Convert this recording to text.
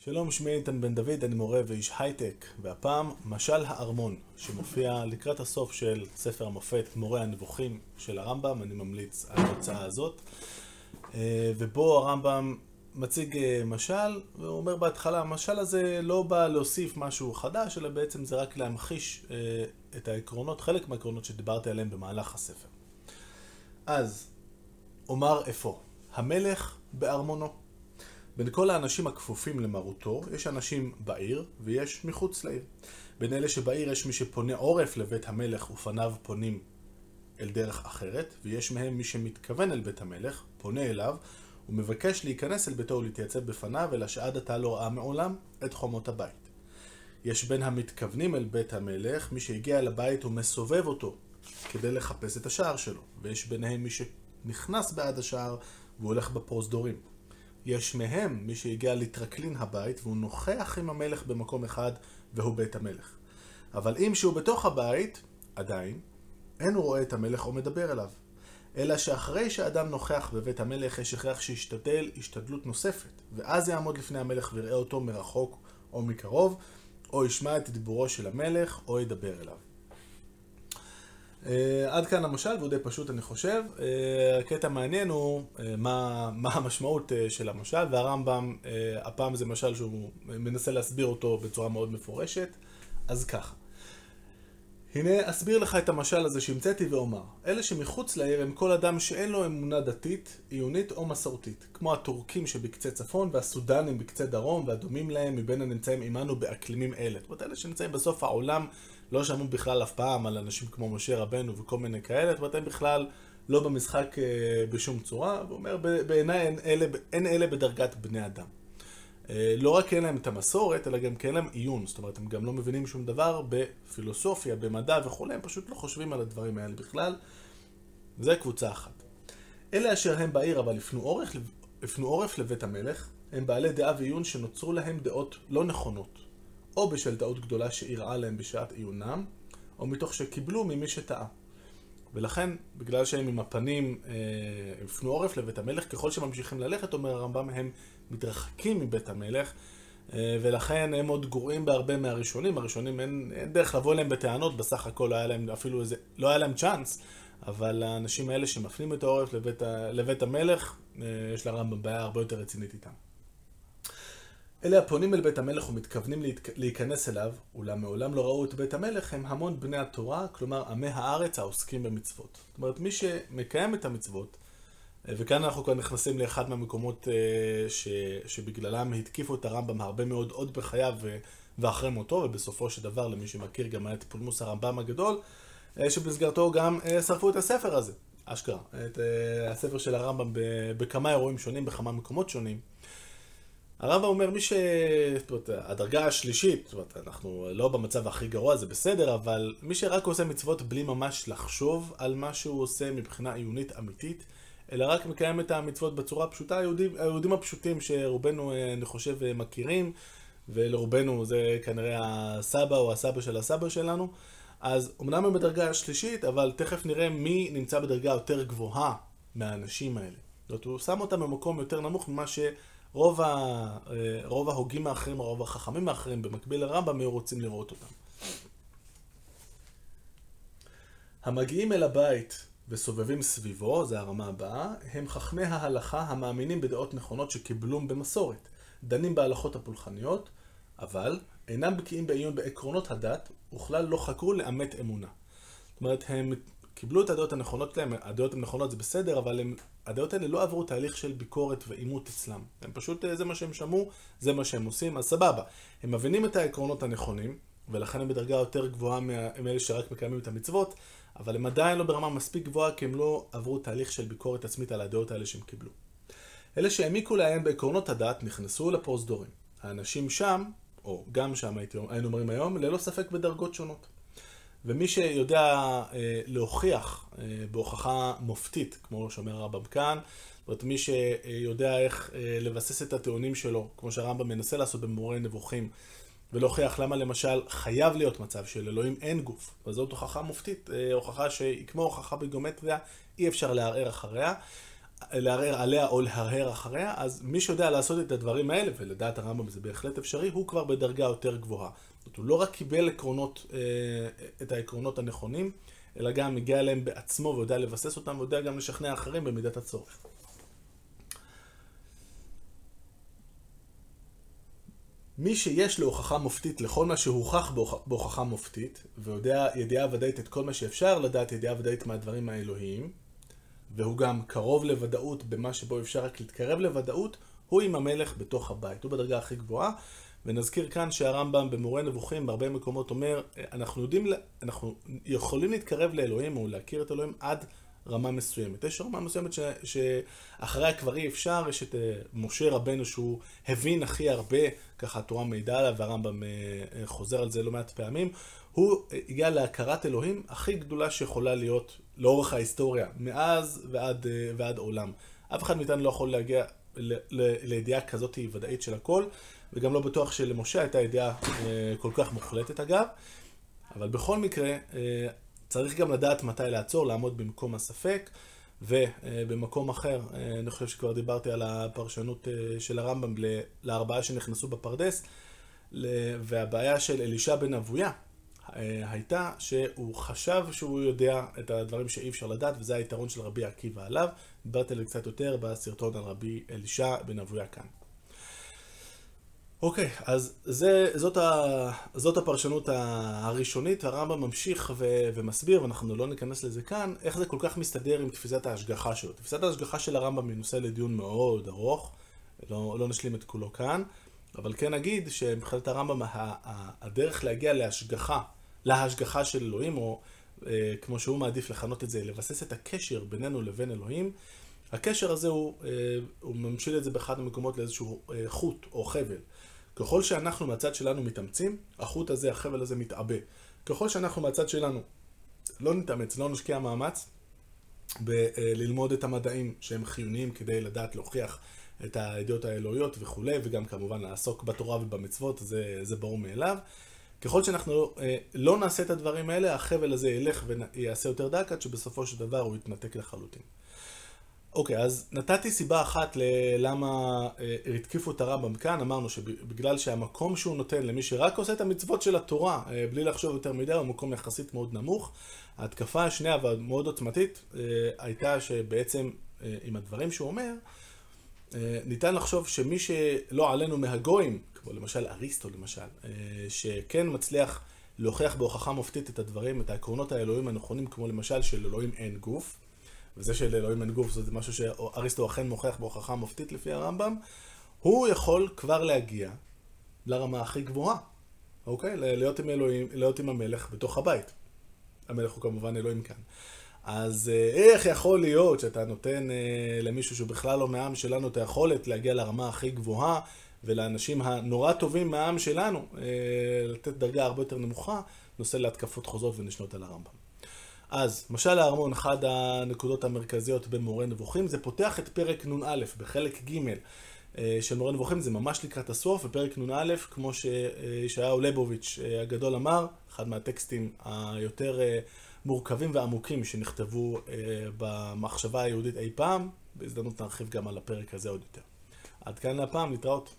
שלום, שמי איתן בן דוד, אני מורה ואיש הייטק, והפעם משל הארמון, שמופיע לקראת הסוף של ספר המופת מורה הנבוכים של הרמב"ם, אני ממליץ על ההוצאה הזאת, אה, ובו הרמב"ם מציג אה, משל, והוא אומר בהתחלה, המשל הזה לא בא להוסיף משהו חדש, אלא בעצם זה רק להמחיש אה, את העקרונות, חלק מהעקרונות שדיברתי עליהם במהלך הספר. אז, אומר אפוא, המלך בארמונו. בין כל האנשים הכפופים למרותו, יש אנשים בעיר ויש מחוץ לעיר. בין אלה שבעיר יש מי שפונה עורף לבית המלך ופניו פונים אל דרך אחרת, ויש מהם מי שמתכוון אל בית המלך, פונה אליו, ומבקש להיכנס אל ביתו ולהתייצב בפניו, אלא שעד עתה לא ראה מעולם את חומות הבית. יש בין המתכוונים אל בית המלך, מי שהגיע אל הבית ומסובב אותו כדי לחפש את השער שלו, ויש ביניהם מי שנכנס בעד השער והולך בפרוזדורים. יש מהם מי שהגיע לטרקלין הבית והוא נוכח עם המלך במקום אחד והוא בית המלך. אבל אם שהוא בתוך הבית, עדיין, אין הוא רואה את המלך או מדבר אליו. אלא שאחרי שאדם נוכח בבית המלך יש הכרח שישתדל השתדלות נוספת, ואז יעמוד לפני המלך ויראה אותו מרחוק או מקרוב, או ישמע את דיבורו של המלך, או ידבר אליו. Uh, עד כאן המשל, והוא די פשוט אני חושב. Uh, הקטע מעניין הוא uh, מה, מה המשמעות של המשל, והרמב"ם, הפעם זה משל שהוא מנסה להסביר אותו בצורה מאוד מפורשת. אז ככה. הנה אסביר לך את המשל הזה שהמצאתי ואומר. אלה שמחוץ לעיר הם כל אדם שאין לו אמונה דתית, עיונית או מסורתית. כמו הטורקים שבקצה צפון והסודנים בקצה דרום והדומים להם מבין הנמצאים עמנו באקלימים אלה. זאת אומרת, אלה שנמצאים בסוף העולם לא שמעו בכלל אף פעם על אנשים כמו משה רבנו וכל מיני כאלה, זאת אומרת, הם בכלל לא במשחק אה, בשום צורה, והוא אומר, בעיניי אין אין אלה בדרגת בני אדם. אה, לא רק אין להם את המסורת, אלא גם כי אין להם עיון, זאת אומרת, הם גם לא מבינים שום דבר בפילוסופיה, במדע וכולי, הם פשוט לא חושבים על הדברים האלה בכלל. זה קבוצה אחת. אלה אשר הם בעיר אבל הפנו עורף, הפנו עורף לבית המלך, הם בעלי דעה ועיון שנוצרו להם דעות לא נכונות. או בשל טעות גדולה שאירעה להם בשעת עיונם, או מתוך שקיבלו ממי שטעה. ולכן, בגלל שהם עם הפנים אה, הפנו עורף לבית המלך, ככל שממשיכים ללכת, אומר הרמב"ם, הם מתרחקים מבית המלך, אה, ולכן הם עוד גרועים בהרבה מהראשונים. הראשונים אין, אין דרך לבוא אליהם בטענות, בסך הכל לא היה להם אפילו איזה, לא היה להם צ'אנס, אבל האנשים האלה שמפנים את העורף לבית, לבית המלך, אה, יש לרמב"ם בעיה הרבה יותר רצינית איתם. אלה הפונים אל בית המלך ומתכוונים להיכנס אליו, אולם מעולם לא ראו את בית המלך, הם המון בני התורה, כלומר עמי הארץ העוסקים במצוות. זאת אומרת, מי שמקיים את המצוות, וכאן אנחנו כבר נכנסים לאחד מהמקומות אה, ש, שבגללם התקיפו את הרמב"ם הרבה מאוד עוד בחייו ואחרי מותו, ובסופו של דבר, למי שמכיר, גם היה את פולמוס הרמב"ם הגדול, אה, שבמסגרתו גם אה, שרפו את הספר הזה, אשכרה, את הספר של הרמב"ם בכמה אירועים שונים, בכמה מקומות שונים. הרב אומר, מי ש... זאת אומרת, הדרגה השלישית, זאת אומרת, אנחנו לא במצב הכי גרוע, זה בסדר, אבל מי שרק עושה מצוות בלי ממש לחשוב על מה שהוא עושה מבחינה עיונית אמיתית, אלא רק מקיים את המצוות בצורה פשוטה, היהודים, היהודים הפשוטים שרובנו, אה, אני חושב, אה, מכירים, ולרובנו זה כנראה הסבא או הסבא של הסבא שלנו, אז אמנם הם בדרגה השלישית, אבל תכף נראה מי נמצא בדרגה יותר גבוהה מהאנשים האלה. זאת אומרת, הוא שם אותם במקום יותר נמוך ממה ש... רוב, ה, אה, רוב ההוגים האחרים, רוב החכמים האחרים, במקביל לרמב"ם, היו רוצים לראות אותם. המגיעים אל הבית וסובבים סביבו, זה הרמה הבאה, הם חכמי ההלכה המאמינים בדעות נכונות שקיבלו במסורת, דנים בהלכות הפולחניות, אבל אינם בקיאים בעיון בעקרונות הדת, וכלל לא חקרו לאמת אמונה. זאת אומרת, הם קיבלו את הדעות הנכונות שלהם, הדעות הנכונות זה בסדר, אבל הם, הדעות האלה לא עברו תהליך של ביקורת ועימות אצלם. הם פשוט, אה, זה מה שהם שמעו, זה מה שהם עושים, אז סבבה. הם מבינים את העקרונות הנכונים, ולכן הם בדרגה יותר גבוהה מאלה שרק מקיימים את המצוות, אבל הם עדיין לא ברמה מספיק גבוהה, כי הם לא עברו תהליך של ביקורת עצמית על הדעות האלה שהם קיבלו. אלה שהעמיקו להם בעקרונות הדת נכנסו לפרוזדורים. האנשים שם, או גם שם היינו אומרים היום, ללא ספק בדרגות שונות. ומי שיודע אה, להוכיח אה, בהוכחה מופתית, כמו שאומר הרמב"ם כאן, זאת אומרת, מי שיודע איך אה, לבסס את הטיעונים שלו, כמו שהרמב"ם מנסה לעשות במורה נבוכים, ולהוכיח למה למשל חייב להיות מצב של אלוהים אין גוף, וזאת הוכחה מופתית, אה, הוכחה שהיא כמו הוכחה בגיאומטריה, אי אפשר לערער אחריה. לערער עליה או להרהר אחריה, אז מי שיודע לעשות את הדברים האלה, ולדעת הרמב"ם זה בהחלט אפשרי, הוא כבר בדרגה יותר גבוהה. זאת הוא לא רק קיבל עקרונות, אה, את העקרונות הנכונים, אלא גם הגיע אליהם בעצמו ויודע לבסס אותם, ויודע גם לשכנע אחרים במידת הצורך. מי שיש לו הוכחה מופתית לכל מה שהוכח בהוכחה מופתית, ויודע ידיעה ודאית את כל מה שאפשר לדעת ידיעה ודאית מהדברים האלוהיים, והוא גם קרוב לוודאות במה שבו אפשר רק להתקרב לוודאות, הוא עם המלך בתוך הבית, הוא בדרגה הכי גבוהה. ונזכיר כאן שהרמב"ם במורה נבוכים בהרבה מקומות אומר, אנחנו יודעים, אנחנו יכולים להתקרב לאלוהים או להכיר את אלוהים עד רמה מסוימת. יש רמה מסוימת ש, שאחריה כבר אי אפשר, יש את אה, משה רבנו שהוא הבין הכי הרבה, ככה התורה מעידה עליו והרמב"ם אה, אה, חוזר על זה לא מעט פעמים. הוא הגיע להכרת אלוהים הכי גדולה שיכולה להיות לאורך ההיסטוריה, מאז ועד, ועד עולם. אף אחד מאיתנו לא יכול להגיע לידיעה כזאת ודאית של הכל, וגם לא בטוח שלמשה הייתה ידיעה כל כך מוחלטת אגב. אבל בכל מקרה, צריך גם לדעת מתי לעצור, לעמוד במקום הספק, ובמקום אחר, אני חושב שכבר דיברתי על הפרשנות אה, של הרמב"ם לארבעה שנכנסו בפרדס, והבעיה של אלישע בן אבויה אה, הייתה שהוא חשב שהוא יודע את הדברים שאי אפשר לדעת, וזה היתרון של רבי עקיבא עליו. דיברתי על זה קצת יותר בסרטון על רבי אלישע בן אבויה כאן. אוקיי, okay, אז זה, זאת, ה, זאת הפרשנות הראשונית, הרמב"ם ממשיך ו, ומסביר, ואנחנו לא ניכנס לזה כאן, איך זה כל כך מסתדר עם תפיסת ההשגחה שלו. תפיסת ההשגחה של הרמב"ם היא נושא לדיון מאוד ארוך, לא, לא נשלים את כולו כאן, אבל כן נגיד שמבחינת הרמב"ם הדרך להגיע להשגחה, להשגחה של אלוהים, או אה, כמו שהוא מעדיף לכנות את זה, לבסס את הקשר בינינו לבין אלוהים, הקשר הזה הוא, אה, הוא ממשיל את זה באחד המקומות לאיזשהו אה, חוט או חבל. ככל שאנחנו מהצד שלנו מתאמצים, החוט הזה, החבל הזה מתעבה. ככל שאנחנו מהצד שלנו לא נתאמץ, לא נשקיע מאמץ בללמוד את המדעים שהם חיוניים כדי לדעת להוכיח את הידיעות האלוהיות וכולי, וגם כמובן לעסוק בתורה ובמצוות, זה, זה ברור מאליו. ככל שאנחנו אה, לא נעשה את הדברים האלה, החבל הזה ילך ויעשה יותר דק עד שבסופו של דבר הוא יתנתק לחלוטין. אוקיי, אז נתתי סיבה אחת ללמה אה, התקיפו את הרמב"ם כאן, אמרנו שבגלל שהמקום שהוא נותן למי שרק עושה את המצוות של התורה, אה, בלי לחשוב יותר מדי, הוא מקום יחסית מאוד נמוך. ההתקפה השנייה והמאוד עוצמתית הייתה שבעצם עם הדברים שהוא אומר, ניתן לחשוב שמי שלא עלינו מהגויים, כמו למשל אריסטו למשל, שכן מצליח להוכיח בהוכחה מופתית את הדברים, את העקרונות האלוהים הנכונים, כמו למשל של אלוהים אין גוף, וזה שלאלוהים אין גוף זה משהו שאריסטו אכן מוכיח בהוכחה מופתית לפי הרמב"ם, הוא יכול כבר להגיע לרמה הכי גבוהה, אוקיי? להיות עם אלוהים, להיות עם המלך בתוך הבית. המלך הוא כמובן אלוהים כאן. אז אה, איך יכול להיות שאתה נותן אה, למישהו שהוא בכלל לא מהעם שלנו את היכולת להגיע לרמה הכי גבוהה, ולאנשים הנורא טובים מהעם שלנו אה, לתת דרגה הרבה יותר נמוכה, נושא להתקפות חוזרות ונשנות על הרמב"ם. אז, משל הארמון, אחת הנקודות המרכזיות במורה נבוכים, זה פותח את פרק נ"א בחלק ג' אה, של מורה נבוכים, זה ממש לקראת הסוף, ופרק נ"א, כמו שישעיהו ליבוביץ' אה, הגדול אמר, אחד מהטקסטים היותר אה, מורכבים ועמוקים שנכתבו במחשבה היהודית אי פעם, בהזדמנות נרחיב גם על הפרק הזה עוד יותר. עד כאן להפעם, להתראות.